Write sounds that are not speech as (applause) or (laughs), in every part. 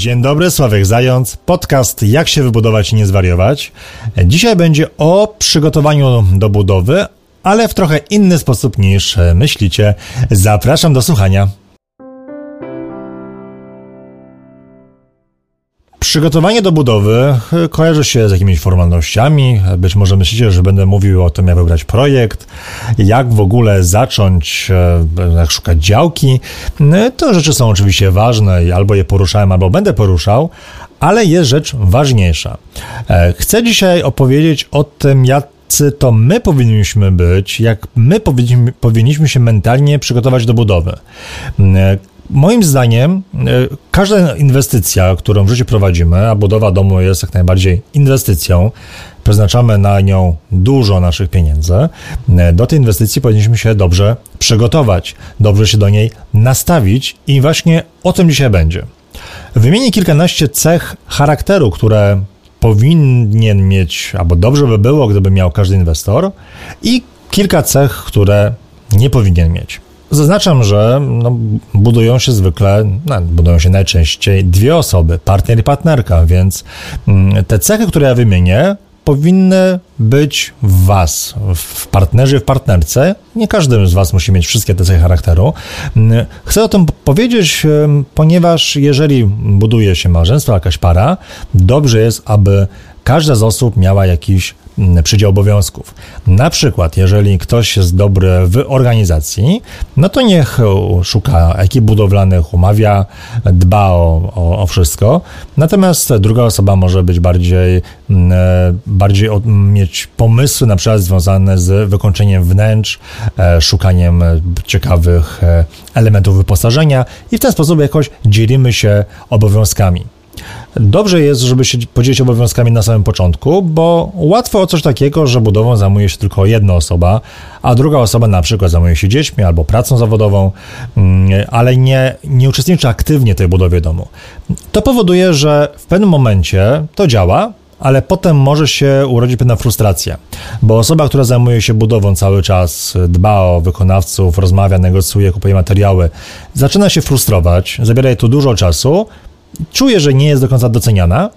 Dzień dobry, Sławek Zając, podcast Jak się wybudować i nie zwariować. Dzisiaj będzie o przygotowaniu do budowy, ale w trochę inny sposób niż myślicie. Zapraszam do słuchania. Przygotowanie do budowy kojarzy się z jakimiś formalnościami. Być może myślicie, że będę mówił o tym, jak wybrać projekt, jak w ogóle zacząć, e, jak szukać działki. Te rzeczy są oczywiście ważne i albo je poruszałem, albo będę poruszał, ale jest rzecz ważniejsza. E, chcę dzisiaj opowiedzieć o tym, jak to my powinniśmy być, jak my powinniśmy się mentalnie przygotować do budowy. Moim zdaniem e, każda inwestycja, którą w życiu prowadzimy, a budowa domu jest jak najbardziej inwestycją, przeznaczamy na nią dużo naszych pieniędzy, e, do tej inwestycji powinniśmy się dobrze przygotować, dobrze się do niej nastawić i właśnie o tym dzisiaj będzie. Wymienię kilkanaście cech charakteru, które powinien mieć, albo dobrze by było, gdyby miał każdy inwestor, i kilka cech, które nie powinien mieć. Zaznaczam, że no, budują się zwykle, no, budują się najczęściej dwie osoby, partner i partnerka, więc mm, te cechy, które ja wymienię, powinny być w Was, w partnerze, w partnerce. Nie każdy z Was musi mieć wszystkie te cechy charakteru. Mm, chcę o tym powiedzieć, ponieważ jeżeli buduje się małżeństwo, jakaś para, dobrze jest, aby każda z osób miała jakiś przydział obowiązków. Na przykład, jeżeli ktoś jest dobry w organizacji, no to niech szuka ekip budowlanych, umawia, dba o, o, o wszystko. Natomiast druga osoba może być bardziej, mm, e, bardziej mieć pomysły na przykład związane z wykończeniem wnętrz, e, szukaniem ciekawych e, elementów wyposażenia i w ten sposób jakoś dzielimy się obowiązkami. Dobrze jest, żeby się podzielić obowiązkami na samym początku, bo łatwo o coś takiego, że budową zajmuje się tylko jedna osoba, a druga osoba na przykład zajmuje się dziećmi albo pracą zawodową, mm, ale nie, nie uczestniczy aktywnie w tej budowie domu. To powoduje, że w pewnym momencie to działa, ale potem może się urodzić pewna frustracja, bo osoba, która zajmuje się budową cały czas, dba o wykonawców, rozmawia, negocjuje, kupuje materiały, zaczyna się frustrować, zabiera jej to dużo czasu, czuje, że nie jest do końca doceniana,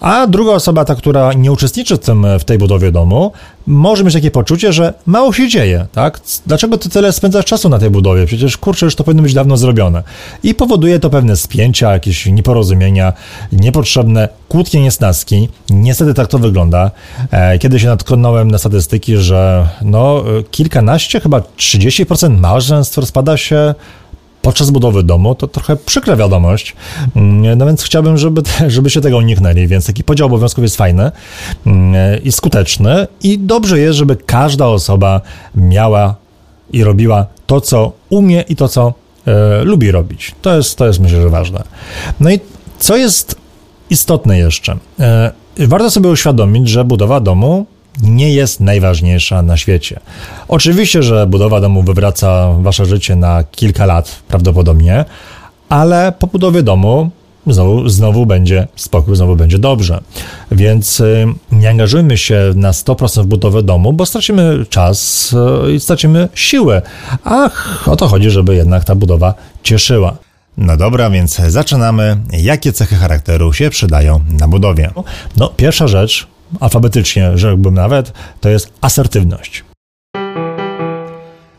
a druga osoba, ta, która nie uczestniczy w, tym, w tej budowie domu, może mieć takie poczucie, że mało się dzieje, tak? Dlaczego ty tyle spędzasz czasu na tej budowie? Przecież, kurczę, już to powinno być dawno zrobione. I powoduje to pewne spięcia, jakieś nieporozumienia, niepotrzebne kłódkie niesnaski. Niestety tak to wygląda. E, kiedy się natknąłem na statystyki, że no, kilkanaście, chyba 30% małżeństw rozpada się podczas budowy domu, to trochę przykra wiadomość. Mm, no więc chciałbym, żeby, (laughs) żeby się tego uniknęli, więc taki podział obowiązków jest fajny mm, i skuteczny i dobrze jest, żeby każda osoba miała i robiła to, co umie i to, co e, lubi robić. To jest, to jest myślę, że ważne. No i co jest istotne jeszcze? E, warto sobie uświadomić, że budowa domu nie jest najważniejsza na świecie. Oczywiście, że budowa domu wywraca wasze życie na kilka lat prawdopodobnie, ale po budowie domu znowu, znowu będzie spokój, znowu będzie dobrze. Więc y, nie angażujmy się na 100% w budowę domu, bo stracimy czas y, i stracimy siłę. Ach, o to chodzi, żeby jednak ta budowa cieszyła. No dobra, więc zaczynamy. Jakie cechy charakteru się przydają na budowie? No, pierwsza rzecz, alfabetycznie rzekłbym nawet, to jest asertywność.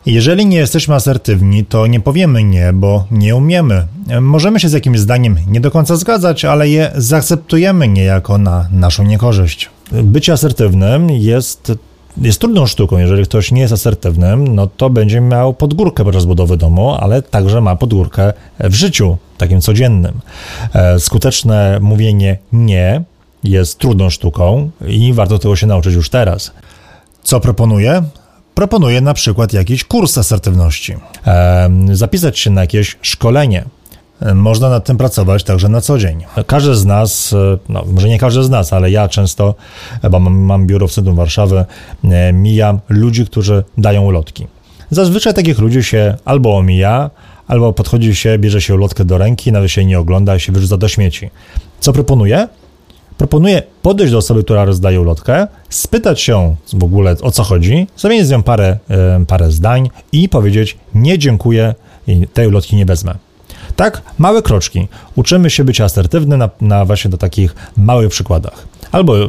Jeżeli nie jesteśmy asertywni, to nie powiemy nie, bo nie umiemy. Możemy się z jakimś zdaniem nie do końca zgadzać, ale je zaakceptujemy niejako na naszą niekorzyść. Bycie asertywnym jest, jest trudną sztuką. Jeżeli ktoś nie jest asertywnym, no to będzie miał podgórkę podczas budowy domu, ale także ma podgórkę w życiu, takim codziennym. E, skuteczne mówienie nie jest trudną sztuką i warto tego się nauczyć już teraz. Co proponuję? Proponuję na przykład jakiś kurs asertywności, zapisać się na jakieś szkolenie. Można nad tym pracować także na co dzień. Każdy z nas, e, no może nie każdy z nas, ale ja często, bo mam, mam biuro w centrum Warszawy, e, mijam ludzi, którzy dają ulotki. Zazwyczaj takich ludzi się albo omija, albo podchodzi się, bierze się ulotkę do ręki, nawet się nie ogląda i się wyrzuca do śmieci. Co proponuję? Proponuję podejść do osoby, która rozdaje ulotkę, spytać się w ogóle o co chodzi, zamienić z nią parę, parę zdań i powiedzieć nie dziękuję tej ulotki nie wezmę. Tak, małe kroczki. Uczymy się być asertywny na, na właśnie do takich małych przykładach. Albo yy,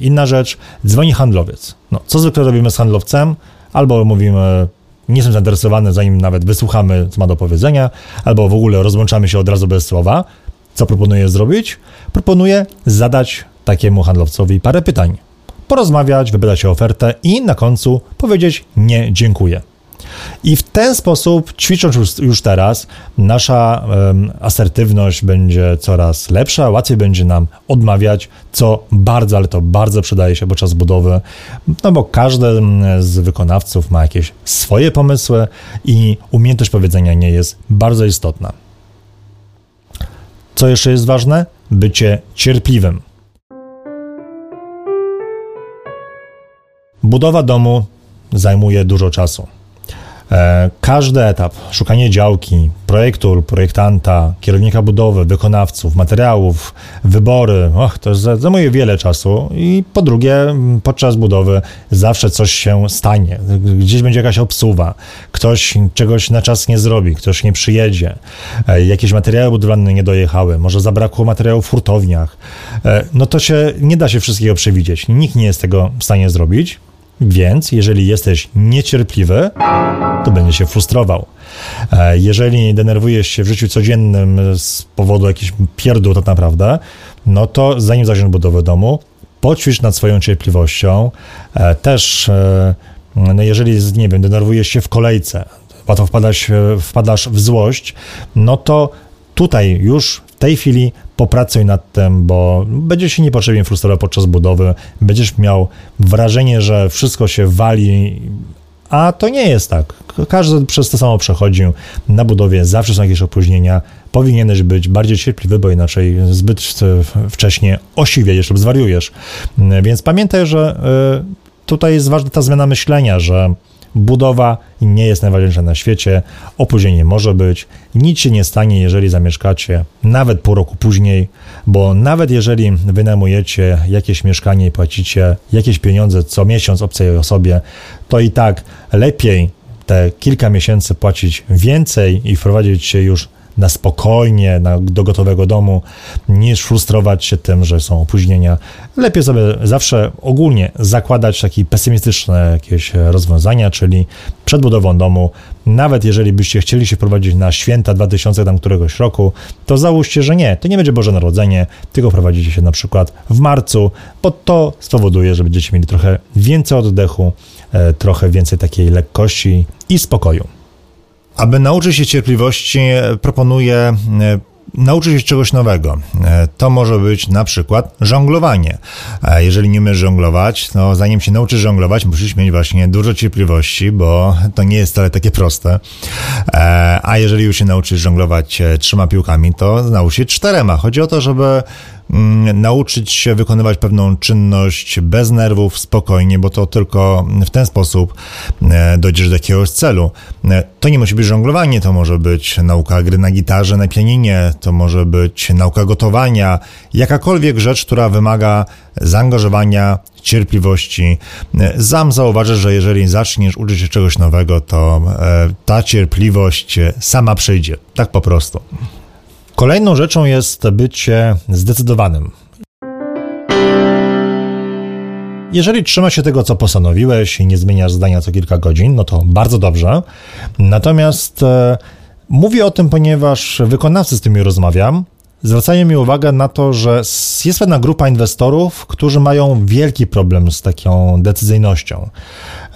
inna rzecz, dzwoni handlowiec. No, co zwykle robimy z handlowcem? Albo mówimy, nie jestem zainteresowany, zanim nawet wysłuchamy, co ma do powiedzenia, albo w ogóle rozłączamy się od razu bez słowa. Co proponuję zrobić? Proponuję zadać takiemu handlowcowi parę pytań. Porozmawiać, wybrać ofertę i na końcu powiedzieć nie, dziękuję. I w ten sposób, ćwicząc już, już teraz, nasza um, asertywność będzie coraz lepsza, łatwiej będzie nam odmawiać, co bardzo, ale to bardzo przydaje się podczas budowy, no bo każdy z wykonawców ma jakieś swoje pomysły i umiejętność powiedzenia nie jest bardzo istotna. Co jeszcze jest ważne? Bycie cierpliwym. Budowa domu zajmuje dużo czasu. E, każdy etap, szukanie działki, projektu, projektanta, kierownika budowy, wykonawców, materiałów, wybory, och, to zajmuje wiele czasu i po drugie, podczas budowy zawsze coś się stanie. Gdzieś będzie jakaś obsuwa, ktoś czegoś na czas nie zrobi, ktoś nie przyjedzie, e, jakieś materiały budowlane nie dojechały, może zabrakło materiałów w hurtowniach. E, no to się nie da się wszystkiego przewidzieć. Nikt nie jest tego w stanie zrobić. Więc jeżeli jesteś niecierpliwy, to będzie się frustrował. E, jeżeli denerwujesz się w życiu codziennym z powodu jakichś pierdół tak naprawdę, no to zanim zaczniesz budowę domu, poćwicz nad swoją cierpliwością. E, też, e, no jeżeli, nie wiem, denerwujesz się w kolejce, łatwo wpadasz, wpadasz w złość, no to tutaj już tej chwili popracuj nad tym, bo będziesz się niepotrzebnie frustrował podczas budowy, będziesz miał wrażenie, że wszystko się wali, a to nie jest tak. Każdy przez to samo przechodził. Na budowie zawsze są jakieś opóźnienia. Powinieneś być bardziej cierpliwy, bo inaczej zbyt wcześnie osiwiejesz lub zwariujesz. Więc pamiętaj, że y, tutaj jest ważna ta zmiana myślenia, że Budowa nie jest najważniejsza na świecie, opóźnienie może być, nic się nie stanie, jeżeli zamieszkacie nawet pół roku później, bo nawet jeżeli wynajmujecie jakieś mieszkanie i płacicie jakieś pieniądze co miesiąc obcej osobie, to i tak lepiej te kilka miesięcy płacić więcej i wprowadzić się już na spokojnie, na, do gotowego domu, niż frustrować się tym, że są opóźnienia. Lepiej sobie zawsze ogólnie zakładać takie pesymistyczne jakieś rozwiązania, czyli przed budową domu, nawet jeżeli byście chcieli się prowadzić na święta 2000 tam któregoś roku, to załóżcie, że nie, to nie będzie Boże Narodzenie, tylko prowadzicie się na przykład w marcu, bo to spowoduje, że będziecie mieli trochę więcej oddechu, e, trochę więcej takiej lekkości i spokoju. Aby nauczyć się cierpliwości, proponuję e, nauczyć się czegoś nowego. E, to może być na przykład żonglowanie. Jeżeli nie umiesz żonglować, to zanim się nauczysz żonglować, musisz mieć właśnie dużo cierpliwości, bo to nie jest wcale takie proste. E, a jeżeli już się nauczysz żonglować trzema piłkami, to nauczysz się czterema. Chodzi o to, żeby nauczyć się wykonywać pewną czynność bez nerwów, spokojnie, bo to tylko w ten sposób e, dojdziesz do jakiegoś celu. E, to nie musi być żonglowanie, to może być nauka gry na gitarze, na pianinie, to może być nauka gotowania, jakakolwiek rzecz, która wymaga zaangażowania, cierpliwości. E, zauważysz, że jeżeli zaczniesz uczyć się czegoś nowego, to ta cierpliwość sama przyjdzie. Tak po prostu. Kolejną rzeczą jest bycie zdecydowanym. Jeżeli trzymasz się tego, co postanowiłeś i nie zmieniasz zdania co kilka godzin, no to bardzo dobrze. Natomiast e, mówię o tym, ponieważ wykonawcy, z którymi rozmawiam, zwracają mi uwagę na to, że jest pewna grupa inwestorów, którzy mają wielki problem z taką decyzyjnością.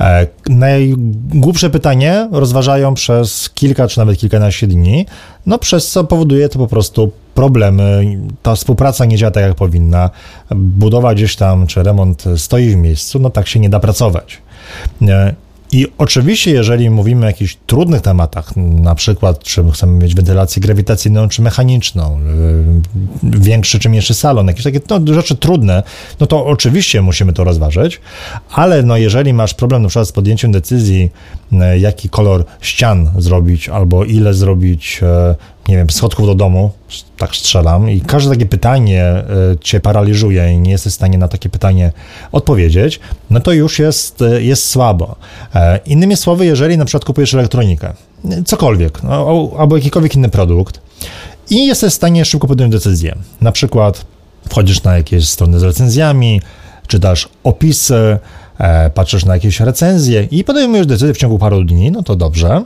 E, najgłupsze pytanie rozważają przez kilka czy nawet kilkanaście dni, no przez co powoduje to po prostu problemy. Ta współpraca nie działa tak, jak powinna. Budowa gdzieś tam, czy remont stoi w miejscu, no tak się nie da pracować. I oczywiście, jeżeli mówimy o jakichś trudnych tematach, na przykład, czy chcemy mieć wentylację grawitacyjną, czy mechaniczną, yy, większy czy mniejszy salon, jakieś takie no, rzeczy trudne, no to oczywiście musimy to rozważyć, ale no, jeżeli masz problem na przykład z podjęciem decyzji, yy, jaki kolor ścian zrobić, albo ile zrobić yy, nie wiem, schodków do domu, tak strzelam, i każde takie pytanie e, cię paraliżuje i nie jesteś w stanie na takie pytanie odpowiedzieć, no to już jest, e, jest słabo. E, innymi słowy, jeżeli na przykład kupujesz elektronikę, cokolwiek, no, albo jakikolwiek inny produkt i jesteś w stanie szybko podjąć decyzję. Na przykład wchodzisz na jakieś strony z recenzjami, czytasz opisy, patrzysz na jakieś recenzje i podejmujesz decyzję w ciągu paru dni, no to dobrze.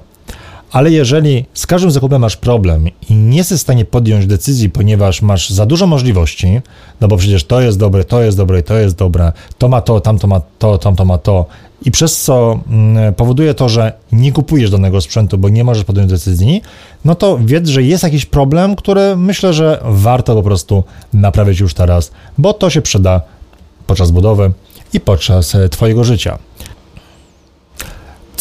Ale jeżeli z każdym zakupem masz problem i nie jesteś w stanie podjąć decyzji, ponieważ masz za dużo możliwości, no bo przecież to jest dobre, to jest dobre, to jest dobre, to ma to, tamto ma to, tamto ma to, i przez co mm, powoduje to, że nie kupujesz danego sprzętu, bo nie możesz podjąć decyzji, no to wiedz, że jest jakiś problem, który myślę, że warto po prostu naprawić już teraz, bo to się przyda podczas budowy i podczas e, Twojego życia.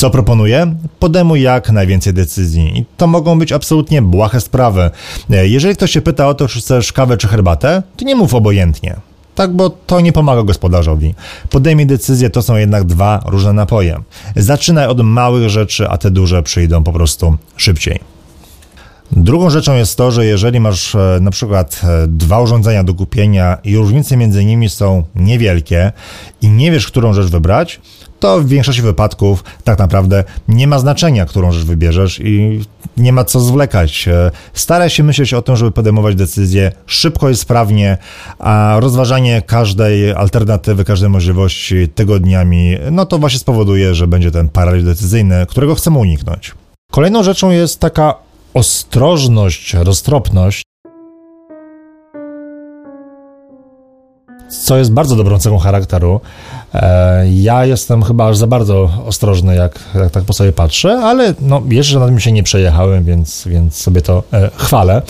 Co proponuję? Podejmuj jak najwięcej decyzji. I to mogą być absolutnie błahe sprawy. E, jeżeli ktoś się pyta o to, czy chcesz kawę czy herbatę, to nie mów obojętnie. Tak, bo to nie pomaga gospodarzowi. Podejmij decyzję, to są jednak dwa różne napoje. Zaczynaj od małych rzeczy, a te duże przyjdą po prostu szybciej. Drugą rzeczą jest to, że jeżeli masz e, na przykład e, dwa urządzenia do kupienia i różnice między nimi są niewielkie i nie wiesz, którą rzecz wybrać, to w większości wypadków tak naprawdę nie ma znaczenia, którą rzecz wybierzesz i nie ma co zwlekać. E, staraj się myśleć o tym, żeby podejmować decyzje szybko i sprawnie, a rozważanie każdej alternatywy, każdej możliwości tygodniami, no to właśnie spowoduje, że będzie ten paraliż decyzyjny, którego chcemy uniknąć. Kolejną rzeczą jest taka ostrożność, roztropność, co jest bardzo dobrą cechą charakteru. E, ja jestem chyba aż za bardzo ostrożny, jak, jak tak po sobie patrzę, ale no, jeszcze na tym się nie przejechałem, więc, więc sobie to e, chwalę.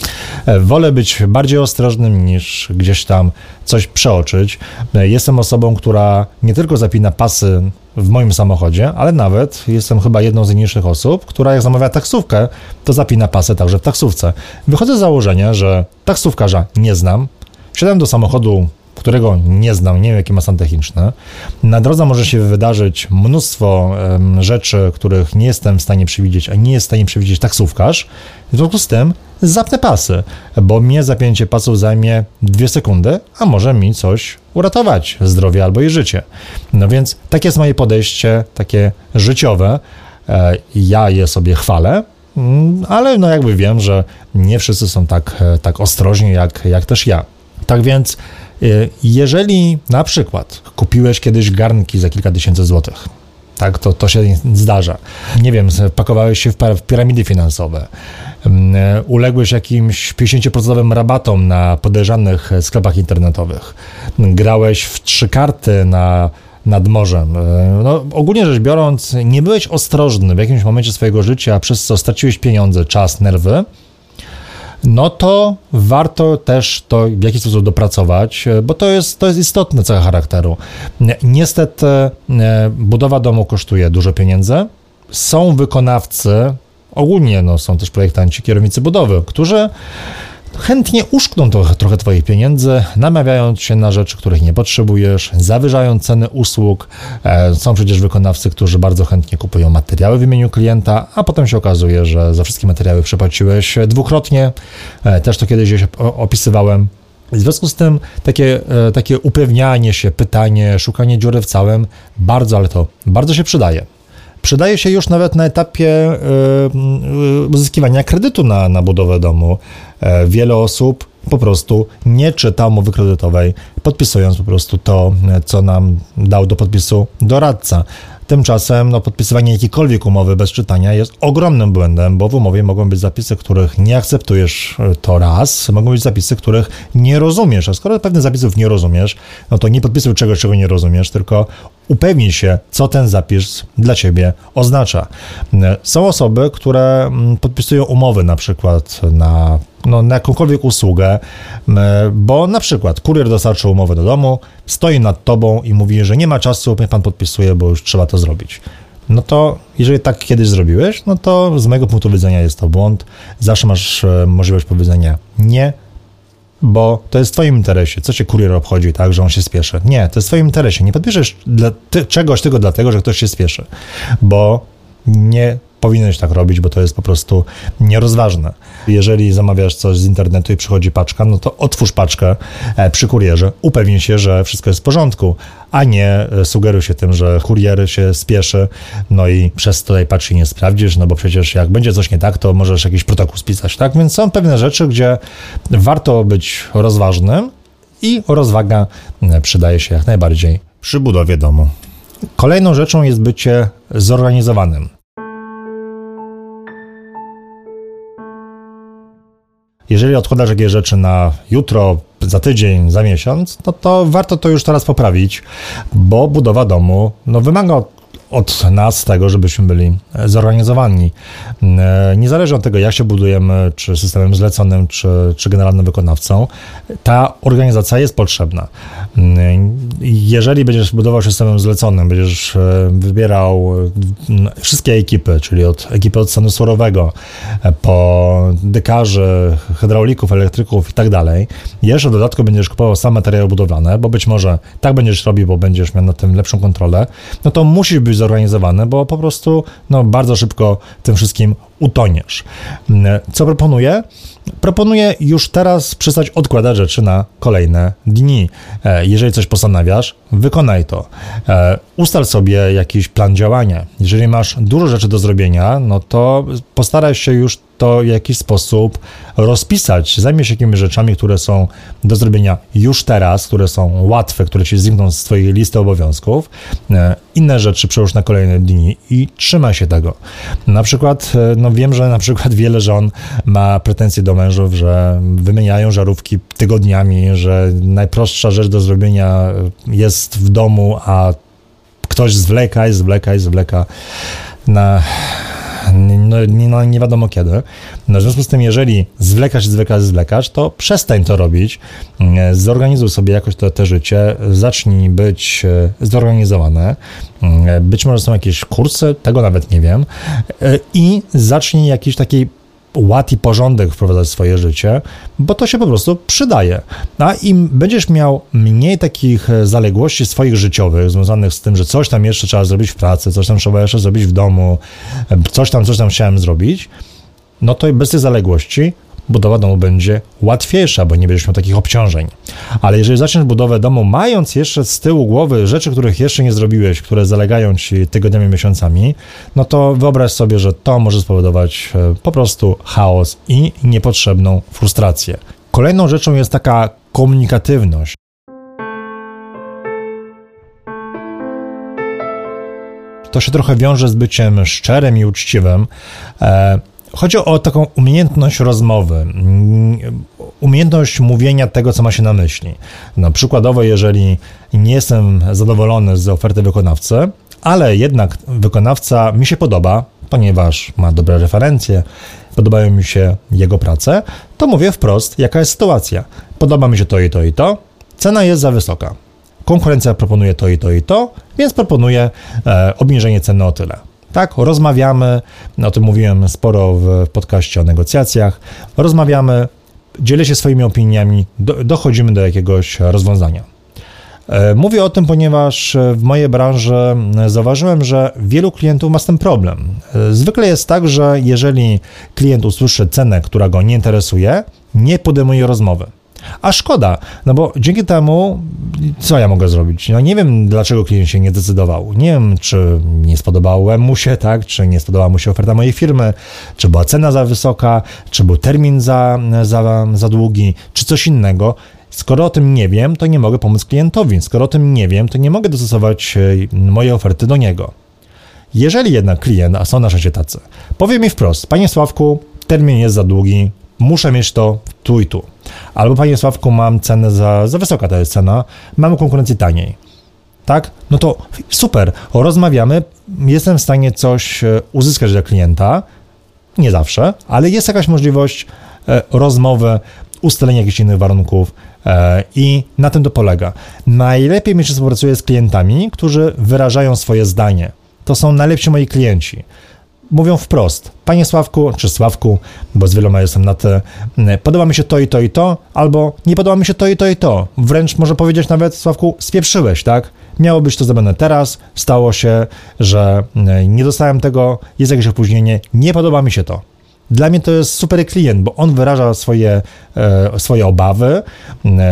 E, wolę być bardziej ostrożnym niż gdzieś tam coś przeoczyć. Jestem osobą, która nie tylko zapina pasy w moim samochodzie, ale nawet jestem chyba jedną z niniejszych osób, która jak zamawia taksówkę, to zapina pasy także w taksówce. Wychodzę z założenia, że taksówkarza nie znam, wsiadam do samochodu którego nie znam, nie wiem jakie ma stan techniczny. Na drodze może się wydarzyć mnóstwo rzeczy, których nie jestem w stanie przewidzieć, a nie jest w stanie przewidzieć taksówkarz. W związku z tym zapnę pasy, bo mnie zapięcie pasów zajmie dwie sekundy, a może mi coś uratować, zdrowie albo i życie. No więc takie jest moje podejście, takie życiowe. E, ja je sobie chwalę, mm, ale no jakby wiem, że nie wszyscy są tak, e, tak ostrożni jak, jak też ja. Tak więc jeżeli na przykład kupiłeś kiedyś garnki za kilka tysięcy złotych, tak, to, to się zdarza. Nie wiem, pakowałeś się w piramidy finansowe, mm, uległeś jakimś 50% rabatom na podejrzanych sklepach internetowych, grałeś w trzy karty na nad morzem. Y, no, ogólnie rzecz biorąc, nie byłeś ostrożny w jakimś momencie swojego życia, przez co straciłeś pieniądze, czas, nerwy, no to warto też to w jakiś sposób dopracować, e, bo to jest, to jest istotne cecha charakteru. Niestety e, budowa domu kosztuje dużo pieniędzy. Są wykonawcy, ogólnie no, są też projektanci, kierownicy budowy, którzy chętnie uszkną trochę, trochę Twoich pieniędzy, namawiając się na rzeczy, których nie potrzebujesz, zawyżając ceny usług. E, są przecież wykonawcy, którzy bardzo chętnie kupują materiały w imieniu klienta, a potem się okazuje, że za wszystkie materiały przepłaciłeś dwukrotnie. E, też to kiedyś opisywałem. W związku z tym takie, e, takie upewnianie się, pytanie, szukanie dziury w całym bardzo, ale to bardzo się przydaje przydaje się już nawet na etapie uzyskiwania kredytu na, na budowę domu. E, wiele osób po prostu nie czyta umowy kredytowej, podpisując po prostu to, co nam dał do podpisu doradca. Tymczasem no, podpisywanie jakiejkolwiek umowy bez czytania jest ogromnym błędem, bo w umowie mogą być zapisy, których nie akceptujesz e, to raz, mogą być zapisy, których nie rozumiesz, a skoro pewnych zapisów nie rozumiesz, no to nie podpisuj czegoś, czego nie rozumiesz, tylko upewnij się, co ten zapis dla ciebie oznacza. E, są osoby, które mm, podpisują umowy na przykład na no, na jakąkolwiek usługę, bo na przykład kurier dostarczył umowę do domu, stoi nad tobą i mówi, że nie ma czasu, mnie pan podpisuje, bo już trzeba to zrobić. No to jeżeli tak kiedyś zrobiłeś, no to z mojego punktu widzenia jest to błąd. Zawsze masz e, możliwość powiedzenia nie, bo to jest w Twoim interesie. Co cię kurier obchodzi, tak, że on się spieszy? Nie, to jest w Twoim interesie. Nie podpiszesz dla, ty, czegoś tylko dlatego, że ktoś się spieszy, bo nie powinieneś tak robić, bo to jest po prostu nierozważne. Jeżeli zamawiasz coś z internetu i przychodzi paczka, no to otwórz paczkę e, przy kurierze, upewnij się, że wszystko jest w porządku, a nie e, sugeruj się tym, że kurier się spieszy, no i przez to tej paczki nie sprawdzisz, no bo przecież jak będzie coś nie tak, to możesz jakiś protokół spisać, tak? Więc są pewne rzeczy, gdzie warto być rozważnym i rozwaga e, przydaje się jak najbardziej przy budowie domu. Kolejną rzeczą jest bycie zorganizowanym. Jeżeli odkładasz jakieś rzeczy na jutro, za tydzień, za miesiąc, no to warto to już teraz poprawić, bo budowa domu no, wymaga od nas tego, żebyśmy byli zorganizowani. E, niezależnie od tego, jak się budujemy, czy systemem zleconym, czy, czy generalnym wykonawcą, ta organizacja jest potrzebna. E, jeżeli będziesz budował systemem zleconym, będziesz e, wybierał wszystkie ekipy, czyli od ekipy od stanu surowego, po dekarzy, hydraulików, elektryków i tak dalej, jeszcze w dodatku będziesz kupował same materiały budowlane, bo być może tak będziesz robił, bo będziesz miał na tym lepszą kontrolę, no to musisz być zorganizowane, bo po prostu no, bardzo szybko tym wszystkim utoniesz. Co proponuję? Proponuję już teraz przestać odkładać rzeczy na kolejne dni. E, jeżeli coś postanawiasz, wykonaj to. E, ustal sobie jakiś plan działania. Jeżeli masz dużo rzeczy do zrobienia, no to postaraj się już to w jakiś sposób rozpisać. Zajmij się jakimiś rzeczami, które są do zrobienia już teraz, które są łatwe, które ci znikną z twojej listy obowiązków. E, inne rzeczy przełóż na kolejne dni i trzymaj się tego. Na przykład, no wiem, że na przykład wiele żon ma pretensje do mężów, że wymieniają żarówki tygodniami, że najprostsza rzecz do zrobienia jest w domu, a ktoś zwleka i zwleka i zwleka na no, nie, no, nie wiadomo kiedy. No, w związku z tym, jeżeli zwlekasz, zwlekasz, zwlekasz, to przestań to robić, mm, zorganizuj sobie jakoś to, te życie, zacznij być e, zorganizowane, mm, być może są jakieś kursy, tego nawet nie wiem, e, i zacznij jakiś taki ład i porządek wprowadzać w swoje życie, bo to się po prostu przydaje. A im będziesz miał mniej takich e, zaległości swoich życiowych, związanych z tym, że coś tam jeszcze trzeba zrobić w pracy, coś tam trzeba jeszcze zrobić w domu, e, coś tam, coś tam chciałem zrobić, no to bez tych zaległości budowa domu będzie łatwiejsza, bo nie będziesz miał takich obciążeń. Ale jeżeli zaczniesz budowę domu, mając jeszcze z tyłu głowy rzeczy, których jeszcze nie zrobiłeś, które zalegają ci tygodniami, miesiącami, no to wyobraź sobie, że to może spowodować e, po prostu chaos i niepotrzebną frustrację. Kolejną rzeczą jest taka komunikatywność. To się trochę wiąże z byciem szczerym i uczciwym. Chodzi o taką umiejętność rozmowy, mm, umiejętność mówienia tego, co ma się na myśli. No, przykładowo, jeżeli nie jestem zadowolony z oferty wykonawcy, ale jednak wykonawca mi się podoba, ponieważ ma dobre referencje, podobają mi się jego prace, to mówię wprost, jaka jest sytuacja. Podoba mi się to i to i to, cena jest za wysoka. Konkurencja proponuje to i to i to, więc proponuję e, obniżenie ceny o tyle. Tak, rozmawiamy, o tym mówiłem sporo w podcaście o negocjacjach. Rozmawiamy, dzielę się swoimi opiniami, do, dochodzimy do jakiegoś rozwiązania. E, mówię o tym, ponieważ w mojej branży zauważyłem, że wielu klientów ma z tym problem. E, zwykle jest tak, że jeżeli klient usłyszy cenę, która go nie interesuje, nie podejmuje rozmowy. A szkoda, no bo dzięki temu, co ja mogę zrobić? No nie wiem, dlaczego klient się nie decydował. Nie wiem, czy nie spodobało mu się, tak, czy nie spodobała mu się oferta mojej firmy, czy była cena za wysoka, czy był termin za, za, za długi, czy coś innego. Skoro o tym nie wiem, to nie mogę pomóc klientowi. Skoro o tym nie wiem, to nie mogę dostosować e, mojej oferty do niego. Jeżeli jednak klient, a są na szczęście tacy, powie mi wprost, panie Sławku, termin jest za długi, muszę mieć to tu i tu. Albo panie Sławku, mam cenę za, za wysoka to jest cena, mam konkurencję taniej. Tak? No to super, rozmawiamy, jestem w stanie coś e, uzyskać dla klienta, nie zawsze, ale jest jakaś możliwość e, rozmowy, ustalenia jakichś innych warunków e, i na tym to polega. Najlepiej mi się współpracuje z klientami, którzy wyrażają swoje zdanie. To są najlepsi moi klienci mówią wprost, panie Sławku, czy Sławku, bo z wieloma jestem na te, podoba mi się to i to i to, albo nie podoba mi się to i to i to. Wręcz może powiedzieć nawet, Sławku, spieprzyłeś, tak? Miało być to zrobione teraz, stało się, że nie dostałem tego, jest jakieś opóźnienie, nie podoba mi się to. Dla mnie to jest super klient, bo on wyraża swoje, e, swoje obawy,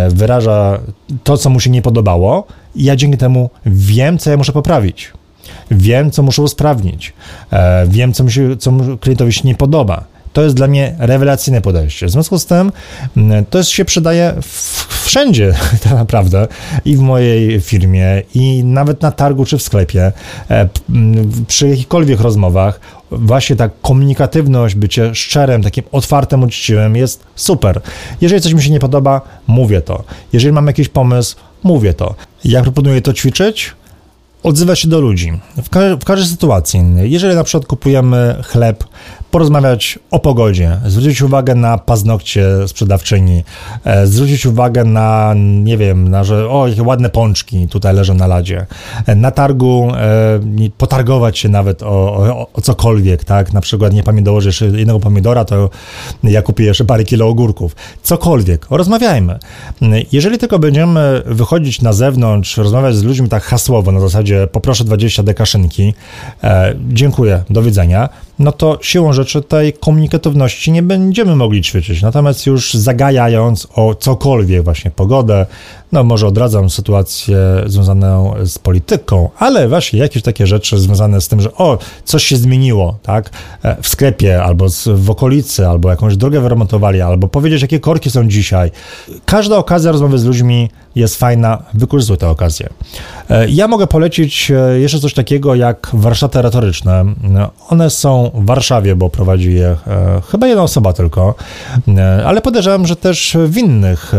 wyraża to, co mu się nie podobało, i ja dzięki temu wiem, co ja muszę poprawić. Wiem, co muszę usprawnić. E, wiem, co, mi się, co klientowi się nie podoba. To jest dla mnie rewelacyjne podejście. W związku z tym to się przydaje wszędzie (laughs) tak naprawdę i w mojej firmie i nawet na targu czy w sklepie przy jakichkolwiek rozmowach właśnie ta komunikatywność, bycie szczerym, takim otwartym, uczciwym jest super. Jeżeli coś mi się nie podoba, mówię to. Jeżeli mam jakiś pomysł, mówię to. Jak proponuję to ćwiczyć? Odzywać się do ludzi w, ka w każdej sytuacji. Jeżeli na przykład kupujemy chleb, porozmawiać o pogodzie, zwrócić uwagę na paznokcie sprzedawczyni, e, zwrócić uwagę na, nie wiem, na, że o, jakie ładne pączki tutaj leżą na ladzie. E, na targu e, potargować się nawet o, o, o cokolwiek, tak? Na przykład nie pamiętam dołożysz jednego pomidora, to ja kupię jeszcze parę kilo ogórków. Cokolwiek. Rozmawiajmy. Jeżeli tylko będziemy wychodzić na zewnątrz, rozmawiać z ludźmi tak hasłowo, na zasadzie poproszę 20 dekaszynki, dziękuję, do widzenia, no to siłą rzeczy tej komunikatywności nie będziemy mogli ćwiczyć. Natomiast już zagajając o cokolwiek, właśnie pogodę, no może odradzam sytuację związaną z polityką, ale właśnie jakieś takie rzeczy związane z tym, że o, coś się zmieniło, tak, e, w sklepie, albo w okolicy, albo jakąś drogę wyremontowali, albo powiedzieć, jakie korki są dzisiaj. Każda okazja rozmowy z ludźmi jest fajna, wykorzystuj tę okazję. E, ja mogę polecić e, jeszcze coś takiego jak warsztaty retoryczne. One są w Warszawie, bo prowadzi je chyba jedna osoba tylko, ale podejrzewam, że też w innych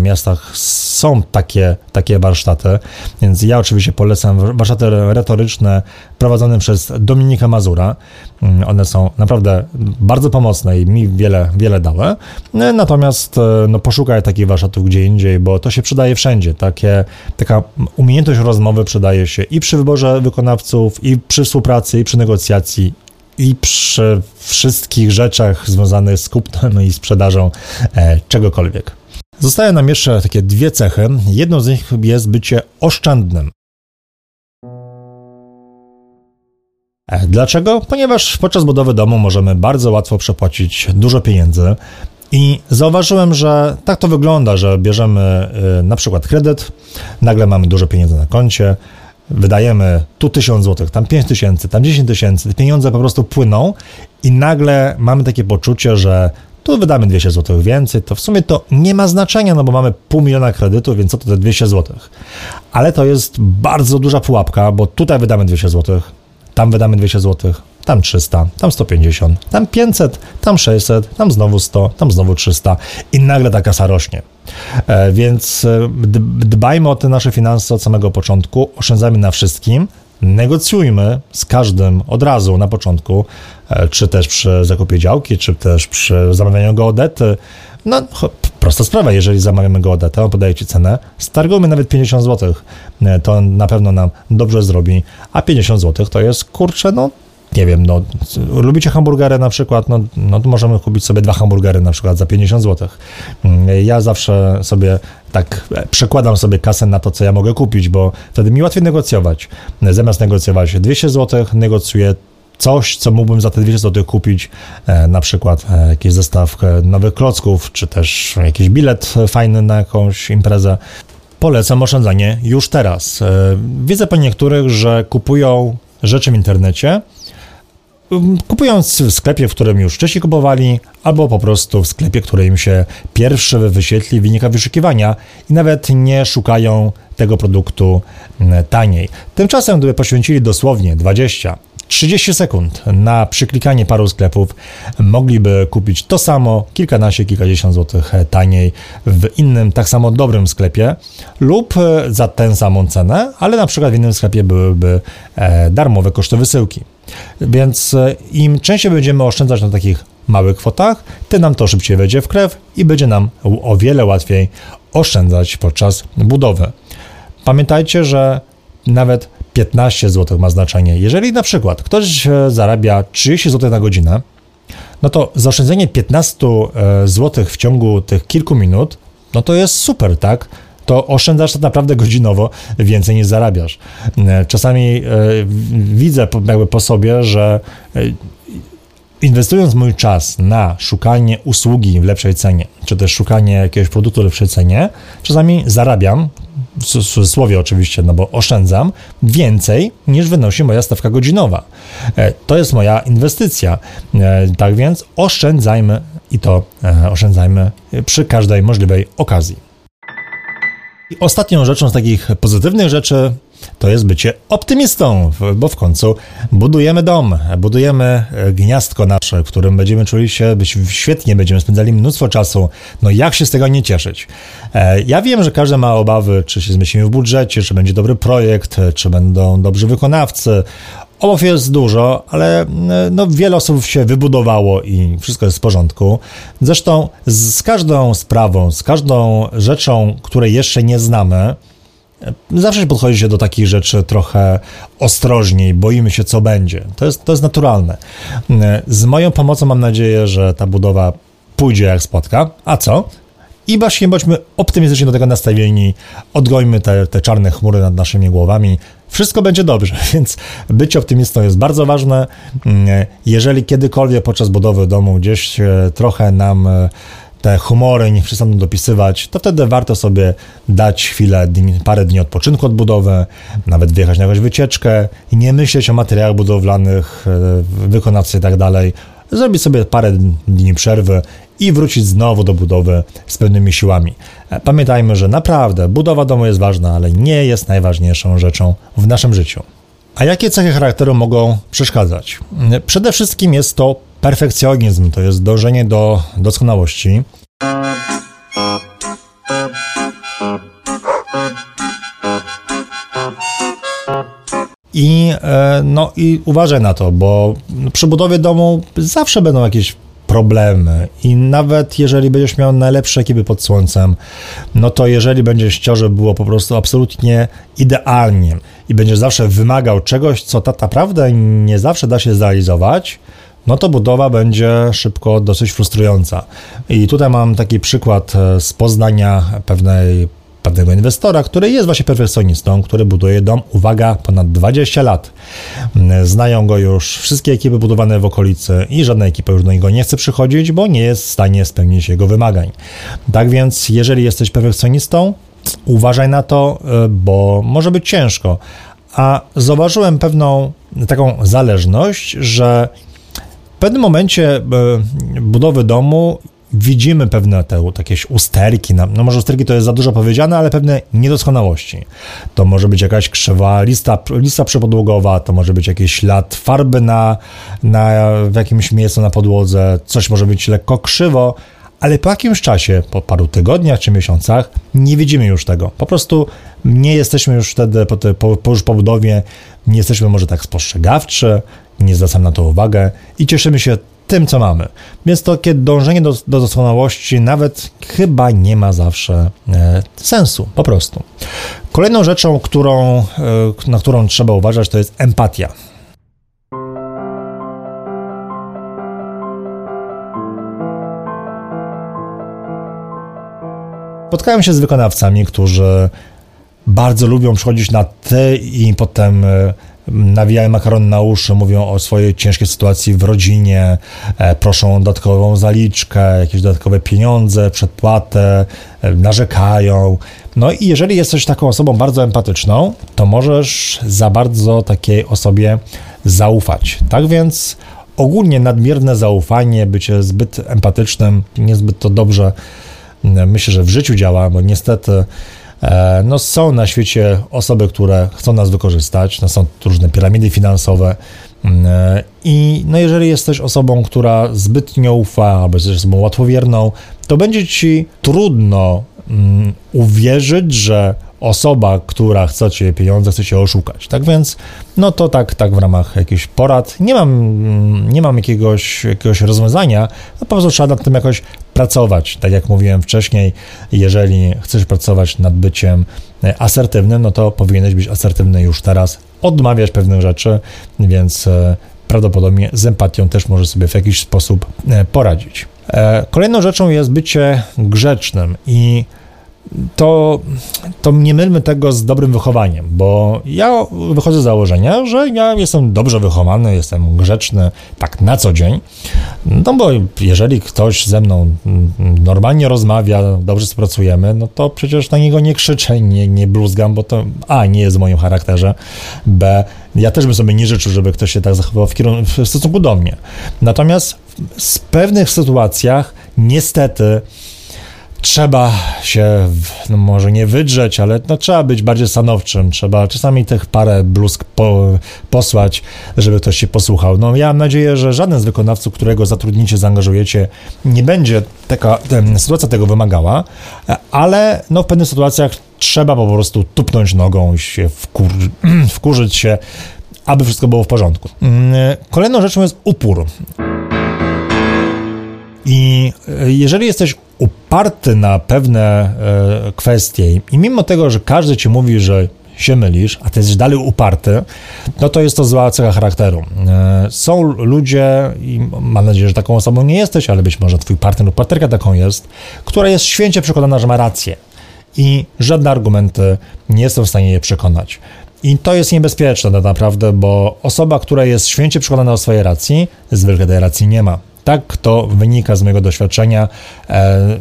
miastach są takie, takie warsztaty, więc ja oczywiście polecam warsztaty retoryczne prowadzone przez Dominika Mazura. Mm, one są naprawdę bardzo pomocne i mi wiele, wiele dały. Natomiast e, no, poszukaj takich warsztatów gdzie indziej, bo to się przydaje wszędzie. Takie, taka umiejętność rozmowy przydaje się i przy wyborze wykonawców, i przy współpracy, i przy negocjacji, i przy wszystkich rzeczach związanych z kupnem i sprzedażą e, czegokolwiek. Zostają nam jeszcze takie dwie cechy. Jedną z nich jest bycie oszczędnym. E, dlaczego? Ponieważ podczas budowy domu możemy bardzo łatwo przepłacić dużo pieniędzy. I zauważyłem, że tak to wygląda, że bierzemy e, na przykład kredyt, nagle mamy dużo pieniędzy na koncie, wydajemy tu 1000 zł, tam 5 tysięcy, tam 10 tysięcy, te pieniądze po prostu płyną i nagle mamy takie poczucie, że tu wydamy 200 zł więcej, to w sumie to nie ma znaczenia, no bo mamy pół miliona kredytu, więc co to te 200 zł. Ale to jest bardzo duża pułapka, bo tutaj wydamy 200 zł, tam wydamy 200 zł, tam 300, tam 150, tam 500, tam 600, tam znowu 100, tam znowu 300 i nagle ta kasa rośnie. E, więc e, dbajmy o te nasze finanse od samego początku, oszczędzajmy na wszystkim, negocjujmy z każdym od razu na początku, e, czy też przy zakupie działki, czy też przy zamawianiu geodety. No, prosta sprawa, jeżeli zamawiamy geodetę, on podaje Ci cenę, stargujmy nawet 50 zł, to na pewno nam dobrze zrobi, a 50 zł to jest, kurczę, no nie wiem, no, lubicie hamburgery na przykład, no, no to możemy kupić sobie dwa hamburgery na przykład za 50 zł. Mm, ja zawsze sobie tak e, przekładam sobie kasę na to, co ja mogę kupić, bo wtedy mi łatwiej negocjować. Zamiast negocjować 200 zł, negocjuję coś, co mógłbym za te 200 zł kupić, e, na przykład e, jakiś zestaw nowych klocków, czy też jakiś bilet fajny na jakąś imprezę. Polecam oszczędzanie już teraz. Widzę po niektórych, że kupują rzeczy w internecie, kupując w sklepie, w którym już wcześniej kupowali, albo po prostu w sklepie, który im się pierwszy wyświetli wynika wyszukiwania i nawet nie szukają tego produktu mm, taniej. Tymczasem, gdyby poświęcili dosłownie 20 30 sekund na przyklikanie paru sklepów mogliby kupić to samo, kilkanaście, kilkadziesiąt złotych taniej w innym, tak samo dobrym sklepie lub za tę samą cenę, ale na przykład w innym sklepie byłyby e, darmowe koszty wysyłki. Więc e, im częściej będziemy oszczędzać na takich małych kwotach, tym nam to szybciej wejdzie w krew i będzie nam o wiele łatwiej oszczędzać podczas budowy. Pamiętajcie, że nawet 15 zł ma znaczenie. Jeżeli na przykład ktoś e, zarabia 30 zł na godzinę, no to zaoszczędzenie 15 e, zł w ciągu tych kilku minut, no to jest super, tak? To oszczędzasz tak naprawdę godzinowo więcej niż zarabiasz. E, czasami widzę jakby po sobie, że inwestując mój czas na szukanie usługi w lepszej cenie, czy też szukanie jakiegoś produktu w lepszej cenie, czasami zarabiam, w cudzysłowie oczywiście, no bo oszczędzam więcej niż wynosi moja stawka godzinowa. E, to jest moja inwestycja. E, tak więc oszczędzajmy i to e, oszczędzajmy przy każdej możliwej okazji. I ostatnią rzeczą z takich pozytywnych rzeczy to jest bycie optymistą, bo w końcu budujemy dom, budujemy e, gniazdko nasze, w którym będziemy czuli się świetnie, będziemy spędzali mnóstwo czasu. No jak się z tego nie cieszyć? E, ja wiem, że każdy ma obawy, czy się zmieścimy w budżecie, czy będzie dobry projekt, czy będą dobrzy wykonawcy. Obaw jest dużo, ale e, no, wiele osób się wybudowało i wszystko jest w porządku. Zresztą z, z każdą sprawą, z każdą rzeczą, której jeszcze nie znamy, Zawsze podchodzi się do takich rzeczy trochę ostrożniej, boimy się, co będzie. To jest, to jest naturalne. Z moją pomocą mam nadzieję, że ta budowa pójdzie jak spotka. A co? I właśnie bądźmy optymistycznie do tego nastawieni, odgońmy te, te czarne chmury nad naszymi głowami. Wszystko będzie dobrze, (laughs) więc być optymistą jest bardzo ważne. Jeżeli kiedykolwiek podczas budowy domu gdzieś trochę nam te humory nie przestaną dopisywać, to wtedy warto sobie dać chwilę, parę dni odpoczynku od budowy, nawet wyjechać na jakąś wycieczkę i nie myśleć o materiałach budowlanych, e, wykonawcy i tak dalej. Zrobić sobie parę dni przerwy i wrócić znowu do budowy z pełnymi siłami. E, pamiętajmy, że naprawdę budowa domu jest ważna, ale nie jest najważniejszą rzeczą w naszym życiu. A jakie cechy charakteru mogą przeszkadzać? Przede wszystkim jest to perfekcjonizm, to jest dążenie do doskonałości. I, e, no, I uważaj na to, bo przy budowie domu zawsze będą jakieś problemy i nawet jeżeli będziesz miał najlepsze ekipy pod słońcem, no to jeżeli będziesz chciał, żeby było po prostu absolutnie idealnie i będziesz zawsze wymagał czegoś, co tak naprawdę nie zawsze da się zrealizować, no to budowa będzie szybko dosyć frustrująca. I tutaj mam taki przykład e, z Poznania pewnej pewnego inwestora, który jest właśnie perfekcjonistą, który buduje dom, uwaga, ponad 20 lat. Znają go już wszystkie ekipy budowane w okolicy i żadna ekipa już do niego nie chce przychodzić, bo nie jest w stanie spełnić jego wymagań. Tak więc, jeżeli jesteś perfekcjonistą, uważaj na to, e, bo może być ciężko. A zauważyłem pewną taką zależność, że w pewnym momencie e, budowy domu widzimy pewne te takie usterki, no może usterki to jest za dużo powiedziane, ale pewne niedoskonałości. To może być jakaś krzywa lista, lista przepodłogowa, to może być jakiś ślad farby na, na, w jakimś miejscu na podłodze, coś może być lekko krzywo, ale po jakimś czasie, po paru tygodniach czy miesiącach, nie widzimy już tego. Po prostu nie jesteśmy już wtedy, po, te, po, po już po budowie, nie jesteśmy może tak spostrzegawczy, nie zwracamy na to uwagę i cieszymy się tym, co mamy. Więc to kiedy dążenie do, do doskonałości nawet chyba nie ma zawsze e, sensu, po prostu. Kolejną rzeczą, którą, e, na którą trzeba uważać, to jest empatia. Spotkałem się z wykonawcami, którzy bardzo lubią przychodzić na ty i potem e, nawijają makaron na uszy, mówią o swojej ciężkiej sytuacji w rodzinie, e, proszą o dodatkową zaliczkę, jakieś dodatkowe pieniądze, przedpłatę, e, narzekają. No i jeżeli jesteś taką osobą bardzo empatyczną, to możesz za bardzo takiej osobie zaufać. Tak więc ogólnie nadmierne zaufanie, bycie zbyt empatycznym, niezbyt to dobrze myślę, że w życiu działa, bo niestety no, są na świecie osoby, które chcą nas wykorzystać, no, są różne piramidy finansowe. Mm, e, I no, jeżeli jesteś osobą, która zbytnio ufa, albo jesteś osobą łatwowierną, to będzie ci trudno um, uwierzyć, że osoba, która chce cię pieniądze, chce cię oszukać. Tak więc, no to tak, tak w ramach jakichś porad. Nie mam, nie mam jakiegoś, jakiegoś rozwiązania, no po prostu trzeba nad tym jakoś pracować. Tak jak mówiłem wcześniej, jeżeli chcesz pracować nad byciem asertywnym, no to powinieneś być asertywny już teraz, odmawiać pewnych rzeczy, więc prawdopodobnie z empatią też może sobie w jakiś sposób poradzić. Kolejną rzeczą jest bycie grzecznym i to, to nie mylmy tego z dobrym wychowaniem, bo ja wychodzę z założenia, że ja jestem dobrze wychowany, jestem grzeczny tak na co dzień. No bo jeżeli ktoś ze mną normalnie rozmawia, dobrze współpracujemy, no to przecież na niego nie krzyczę, nie, nie bluzgam, bo to A, nie jest w moim charakterze, B, ja też bym sobie nie życzył, żeby ktoś się tak zachował w, kierunku, w stosunku do mnie. Natomiast w pewnych sytuacjach niestety trzeba się, no może nie wydrzeć, ale no trzeba być bardziej stanowczym, trzeba czasami tych parę bluzk po, posłać, żeby ktoś się posłuchał. No ja mam nadzieję, że żaden z wykonawców, którego zatrudnicie, zaangażujecie, nie będzie taka sytuacja tego wymagała, ale no w pewnych sytuacjach trzeba po prostu tupnąć nogą i się wkur, (clears throat) wkurzyć się, aby wszystko było w porządku. Mm, kolejną rzeczą jest upór. I e, jeżeli jesteś uparty na pewne e, kwestie i mimo tego, że każdy ci mówi, że się mylisz, a ty jesteś dalej uparty, no to jest to zła cecha charakteru. E, są ludzie, i mam nadzieję, że taką osobą nie jesteś, ale być może twój partner lub partnerka taką jest, która jest święcie przekonana, że ma rację i żadne argumenty nie są w stanie je przekonać. I to jest niebezpieczne tak naprawdę, bo osoba, która jest święcie przekonana o swojej racji, zwykle tej racji nie ma. Tak to wynika z mojego doświadczenia. E,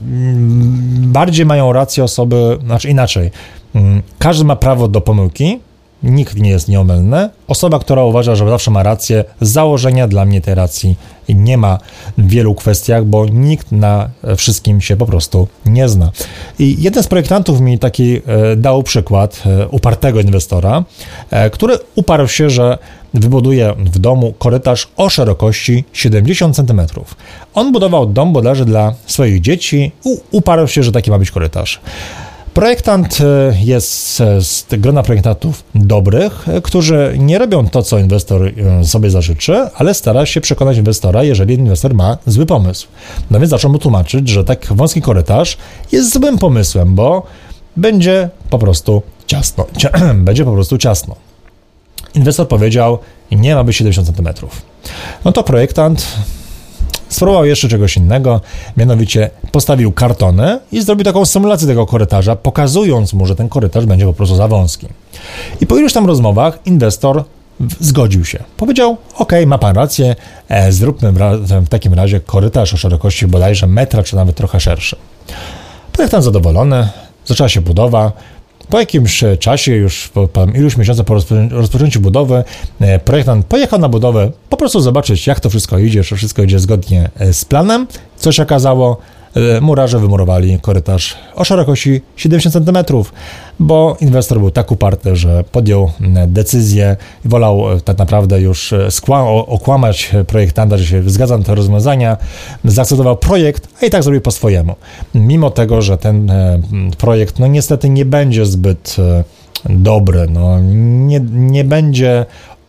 bardziej mają rację osoby, znaczy inaczej. Mm, każdy ma prawo do pomyłki, nikt nie jest nieomylny. Osoba, która uważa, że zawsze ma rację, z założenia dla mnie tej racji nie ma w wielu kwestiach, bo nikt na wszystkim się po prostu nie zna. I jeden z projektantów mi taki e, dał przykład e, upartego inwestora, e, który uparł się, że wybuduje w domu korytarz o szerokości 70 cm. On budował dom bodajże dla swoich dzieci, uparł się, że taki ma być korytarz. Projektant e, jest z grona projektantów dobrych, e, którzy nie robią to, co inwestor e, sobie zażyczy, ale stara się przekonać inwestora, jeżeli inwestor ma zły pomysł. No więc zaczął mu tłumaczyć, że tak wąski korytarz jest złym pomysłem, bo będzie po prostu ciasno. (clears throat) będzie po prostu ciasno. Inwestor powiedział, nie ma być 70 cm. No to projektant spróbował jeszcze czegoś innego, mianowicie postawił kartony i zrobił taką symulację tego korytarza, pokazując mu, że ten korytarz będzie po prostu za wąski. I po iluś tam rozmowach inwestor zgodził się. Powiedział, ok, ma pan rację, e, zróbmy w takim razie korytarz o szerokości bodajże metra, czy nawet trochę szerszy. Projektant zadowolony, zaczęła się budowa, po jakimś czasie, już po, iluś miesiącach po rozpoczęciu budowy, e, projektant pojechał na budowę po prostu zobaczyć, jak to wszystko idzie, czy wszystko idzie zgodnie e, z planem. Co się okazało, E, murarze wymurowali korytarz o szerokości 70 cm, bo inwestor był tak uparty, że podjął decyzję i wolał e, tak naprawdę już e, okłamać projektanta, że się zgadza na te rozwiązania, zaakceptował projekt, a i tak zrobił po swojemu. Mimo tego, że ten projekt no niestety nie będzie zbyt dobry, no, nie, nie będzie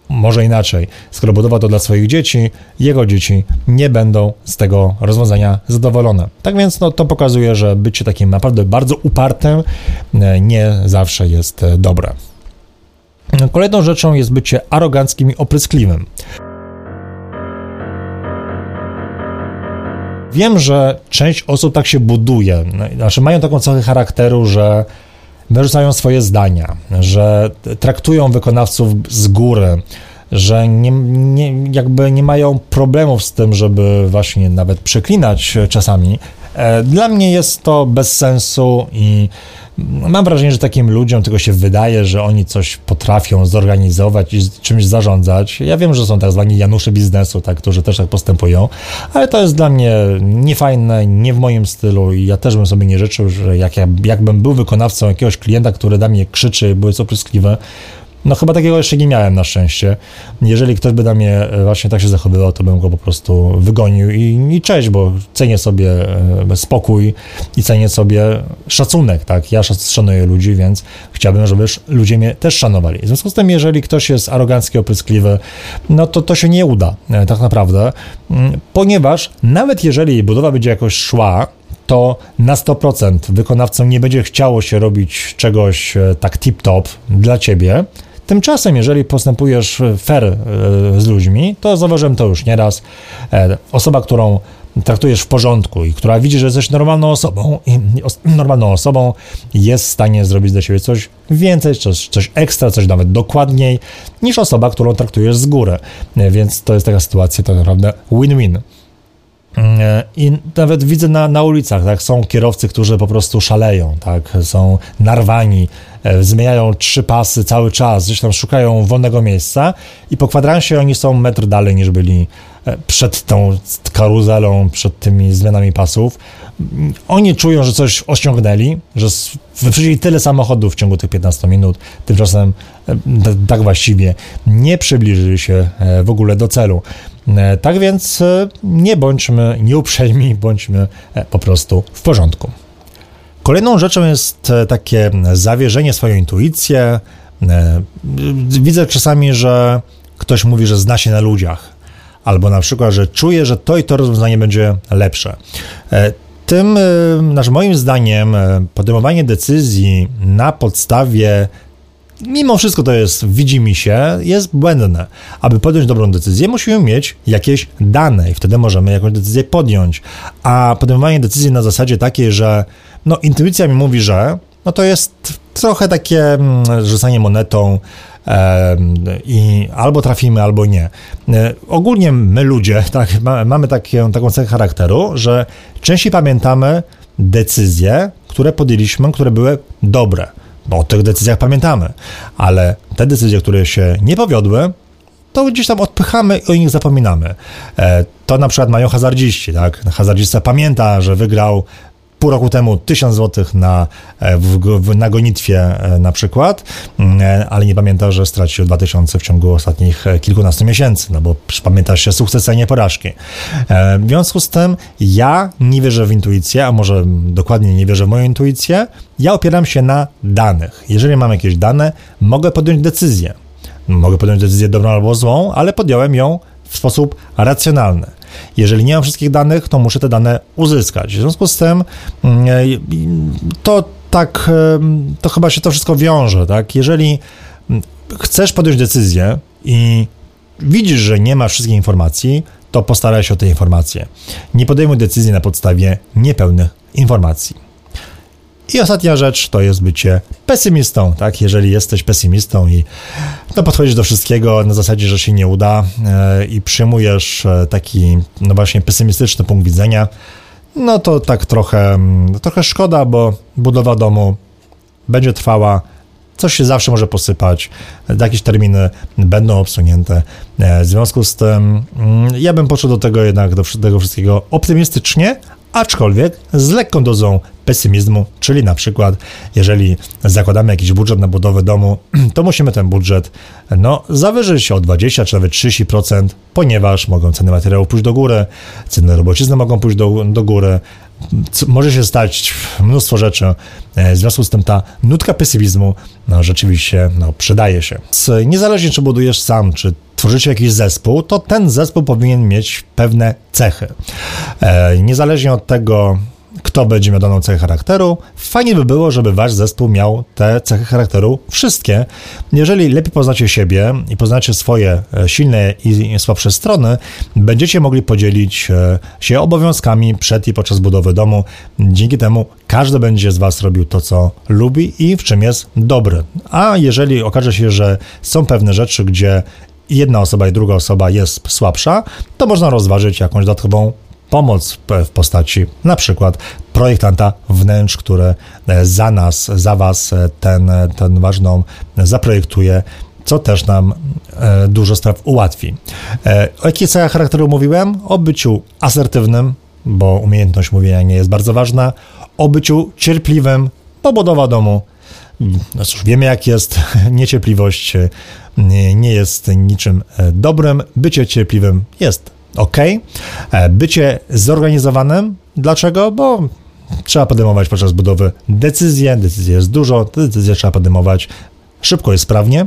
może inaczej, skoro budował to dla swoich dzieci, jego dzieci nie będą z tego rozwiązania zadowolone. Tak więc no, to pokazuje, że bycie takim naprawdę bardzo upartym e, nie zawsze jest e, dobre. Kolejną rzeczą jest bycie aroganckim i opryskliwym. Wiem, że część osób tak się buduje, znaczy mają taką cechę charakteru, że wyrzucają swoje zdania, że traktują wykonawców z góry, że nie, nie, jakby nie mają problemów z tym, żeby właśnie nawet przeklinać czasami. E, dla mnie jest to bez sensu i mam wrażenie, że takim ludziom tylko się wydaje, że oni coś potrafią zorganizować i czymś zarządzać. Ja wiem, że są tak zwani Janusze biznesu, tak, którzy też tak postępują, ale to jest dla mnie niefajne, nie w moim stylu i ja też bym sobie nie życzył, że jak ja, jakbym był wykonawcą jakiegoś klienta, który da mnie krzyczy, były opryskliwe, no chyba takiego jeszcze nie miałem na szczęście. Jeżeli ktoś by na mnie e, właśnie tak się zachowywał, to bym go po prostu wygonił i, i cześć, bo cenię sobie e, spokój i cenię sobie szacunek, tak? Ja szanuję ludzi, więc chciałbym, żeby ludzie mnie też szanowali. W związku z tym, jeżeli ktoś jest arogancki, opryskliwy, no to to się nie uda, e, tak naprawdę, mm, ponieważ nawet jeżeli budowa będzie jakoś szła, to na 100% wykonawcom nie będzie chciało się robić czegoś tak tip-top dla ciebie, Tymczasem, jeżeli postępujesz fair z ludźmi, to zauważyłem to już nieraz. Osoba, którą traktujesz w porządku i która widzi, że jesteś normalną osobą i normalną osobą jest w stanie zrobić dla siebie coś więcej, coś, coś ekstra, coś nawet dokładniej niż osoba, którą traktujesz z góry. Więc to jest taka sytuacja tak naprawdę win-win. I nawet widzę na, na ulicach, tak, są kierowcy, którzy po prostu szaleją, tak, są narwani, e, zmieniają trzy pasy cały czas, gdzieś tam szukają wolnego miejsca i po kwadransie oni są metr dalej niż byli e, przed tą karuzelą, przed tymi zmianami pasów. Oni czują, że coś osiągnęli, że wyprzedzili tyle samochodów w ciągu tych 15 minut, tymczasem e, tak właściwie nie przybliżyli się w ogóle do celu. E, tak więc e, nie bądźmy nieuprzejmi, bądźmy e, po prostu w porządku. Kolejną rzeczą jest takie zawierzenie swoją intuicję. Widzę czasami, że ktoś mówi, że zna się na ludziach, albo na przykład, że czuje, że to i to rozwiązanie będzie lepsze. Tym, znaczy moim zdaniem, podejmowanie decyzji na podstawie mimo wszystko to jest, widzi mi się, jest błędne. Aby podjąć dobrą decyzję, musimy mieć jakieś dane i wtedy możemy jakąś decyzję podjąć. A podejmowanie decyzji na zasadzie takiej, że no intuicja mi mówi, że no to jest trochę takie mm, rzucanie monetą e, i albo trafimy, albo nie. E, ogólnie my ludzie (laughs) tak, ma, mamy takie, taką cechę charakteru, że częściej pamiętamy decyzje, które podjęliśmy, które były dobre bo o tych decyzjach pamiętamy, ale te decyzje, które się nie powiodły, to gdzieś tam odpychamy i o nich zapominamy. E, to na przykład mają hazardziści, tak? Hazardzista pamięta, że wygrał pół roku temu 1000 zł na, e, w, w, na gonitwie e, na przykład, mm, ale nie pamięta, że stracił 2000 w ciągu ostatnich kilkunastu miesięcy, no bo pamiętasz się sukcesy, a nie porażki. W związku z tym ja nie wierzę w intuicję, a może dokładnie nie wierzę w moją intuicję, ja opieram się na danych. Jeżeli mam jakieś dane, mogę podjąć decyzję. Mogę podjąć decyzję dobrą albo złą, ale podjąłem ją w sposób racjonalny. Jeżeli nie mam wszystkich danych, to muszę te dane uzyskać. W związku z tym mm, to tak, to chyba się to wszystko wiąże, tak? Jeżeli mm, chcesz podjąć decyzję i widzisz, że nie ma wszystkich informacji, to postaraj się o te informacje. Nie podejmuj decyzji na podstawie niepełnych informacji. I ostatnia rzecz to jest bycie pesymistą, tak? Jeżeli jesteś pesymistą i no, podchodzisz do wszystkiego na zasadzie, że się nie uda e, i przyjmujesz e, taki, no właśnie, pesymistyczny punkt widzenia, no to tak trochę, mm, trochę szkoda, bo budowa domu będzie trwała, coś się zawsze może posypać, jakieś terminy będą obsunięte. E, w związku z tym mm, ja bym podszedł do tego jednak, do tego wszystkiego optymistycznie, aczkolwiek z lekką dozą pesymizmu, czyli na przykład, jeżeli zakładamy jakiś budżet na budowę domu, (clears throat) to musimy ten budżet no, zawyżyć o 20 czy nawet 30%, ponieważ mogą ceny materiałów pójść do góry, ceny robocizny mogą pójść do, do góry, może się stać mnóstwo rzeczy. E, w związku z tym ta nutka pesymizmu no, rzeczywiście no, przydaje się. Niezależnie czy budujesz sam, czy tworzycie jakiś zespół, to ten zespół powinien mieć pewne cechy. E, niezależnie od tego, kto będzie miał daną cechę charakteru. Fajnie by było, żeby wasz zespół miał te cechy charakteru wszystkie. Jeżeli lepiej poznacie siebie i poznacie swoje e, silne i słabsze strony, będziecie mogli podzielić e, się obowiązkami przed i podczas budowy domu. Dzięki temu każdy będzie z was robił to, co lubi i w czym jest dobry. A jeżeli okaże się, że są pewne rzeczy, gdzie jedna osoba i druga osoba jest słabsza, to można rozważyć jakąś dodatkową pomoc w postaci na przykład projektanta wnętrz, który e, za nas, za Was e, ten, e, ten ważną zaprojektuje co też nam dużo spraw ułatwi. O jakiej cechach charakteru mówiłem? O byciu asertywnym, bo umiejętność mówienia nie jest bardzo ważna, o byciu cierpliwym, bo budowa domu, no cóż, wiemy jak jest, (laughs) niecierpliwość nie jest niczym dobrym, bycie cierpliwym jest ok. E, bycie zorganizowanym. Dlaczego? Bo trzeba podejmować podczas budowy decyzje. Decyzje jest dużo, decyzje trzeba podejmować szybko i sprawnie.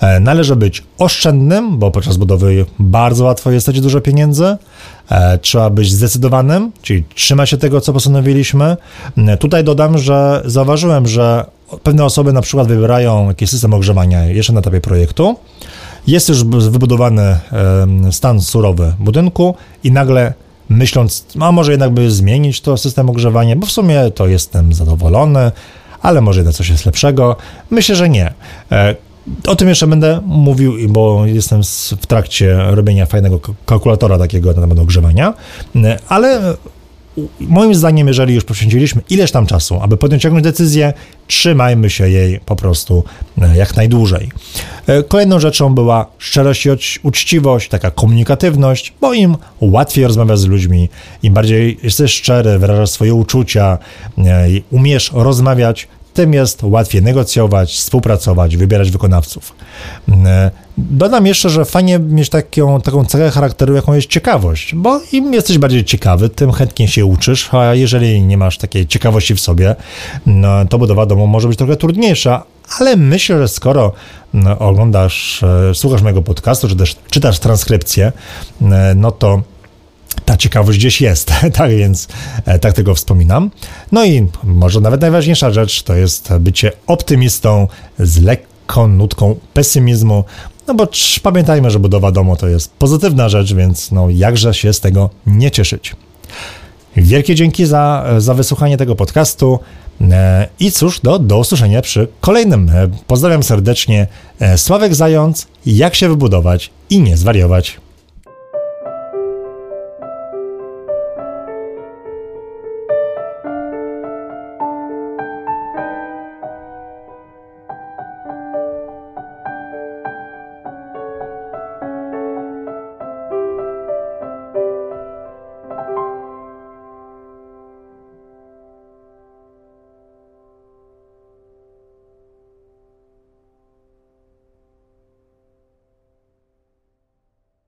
E, należy być oszczędnym, bo podczas budowy bardzo łatwo jest stać dużo pieniędzy. E, trzeba być zdecydowanym, czyli trzymać się tego, co postanowiliśmy. Tutaj dodam, że zauważyłem, że pewne osoby na przykład wybierają jakiś system ogrzewania jeszcze na etapie projektu, jest już wybudowany stan surowy budynku i nagle myśląc, a może jednak by zmienić to system ogrzewania, bo w sumie to jestem zadowolony, ale może jednak coś jest lepszego. Myślę, że nie. E, o tym jeszcze będę mówił, bo jestem w trakcie robienia fajnego kalkulatora takiego na temat ogrzewania, e, ale moim zdaniem, jeżeli już poświęciliśmy ileś tam czasu, aby podjąć jakąś decyzję, trzymajmy się jej po prostu e, jak najdłużej. E, kolejną rzeczą była szczerość i uczciwość, taka komunikatywność, bo im łatwiej rozmawiać z ludźmi, im bardziej jesteś szczery, wyrażasz swoje uczucia, e, umiesz rozmawiać, tym jest łatwiej negocjować, współpracować, wybierać wykonawców. Dodam jeszcze, że fajnie mieć taką, taką cechę charakteru, jaką jest ciekawość, bo im jesteś bardziej ciekawy, tym chętniej się uczysz, a jeżeli nie masz takiej ciekawości w sobie, no, to budowa domu może być trochę trudniejsza, ale myślę, że skoro no, oglądasz, e, słuchasz mojego podcastu, czy też czytasz transkrypcję, e, no to ta ciekawość gdzieś jest, (laughs) tak więc e, tak tego wspominam. No i może nawet najważniejsza rzecz to jest bycie optymistą z lekką nutką pesymizmu, no bo pamiętajmy, że budowa domu to jest pozytywna rzecz, więc no jakże się z tego nie cieszyć. Wielkie dzięki za, za wysłuchanie tego podcastu. E, I cóż, do, do usłyszenia przy kolejnym. E, pozdrawiam serdecznie. Sławek Zając, jak się wybudować i nie zwariować.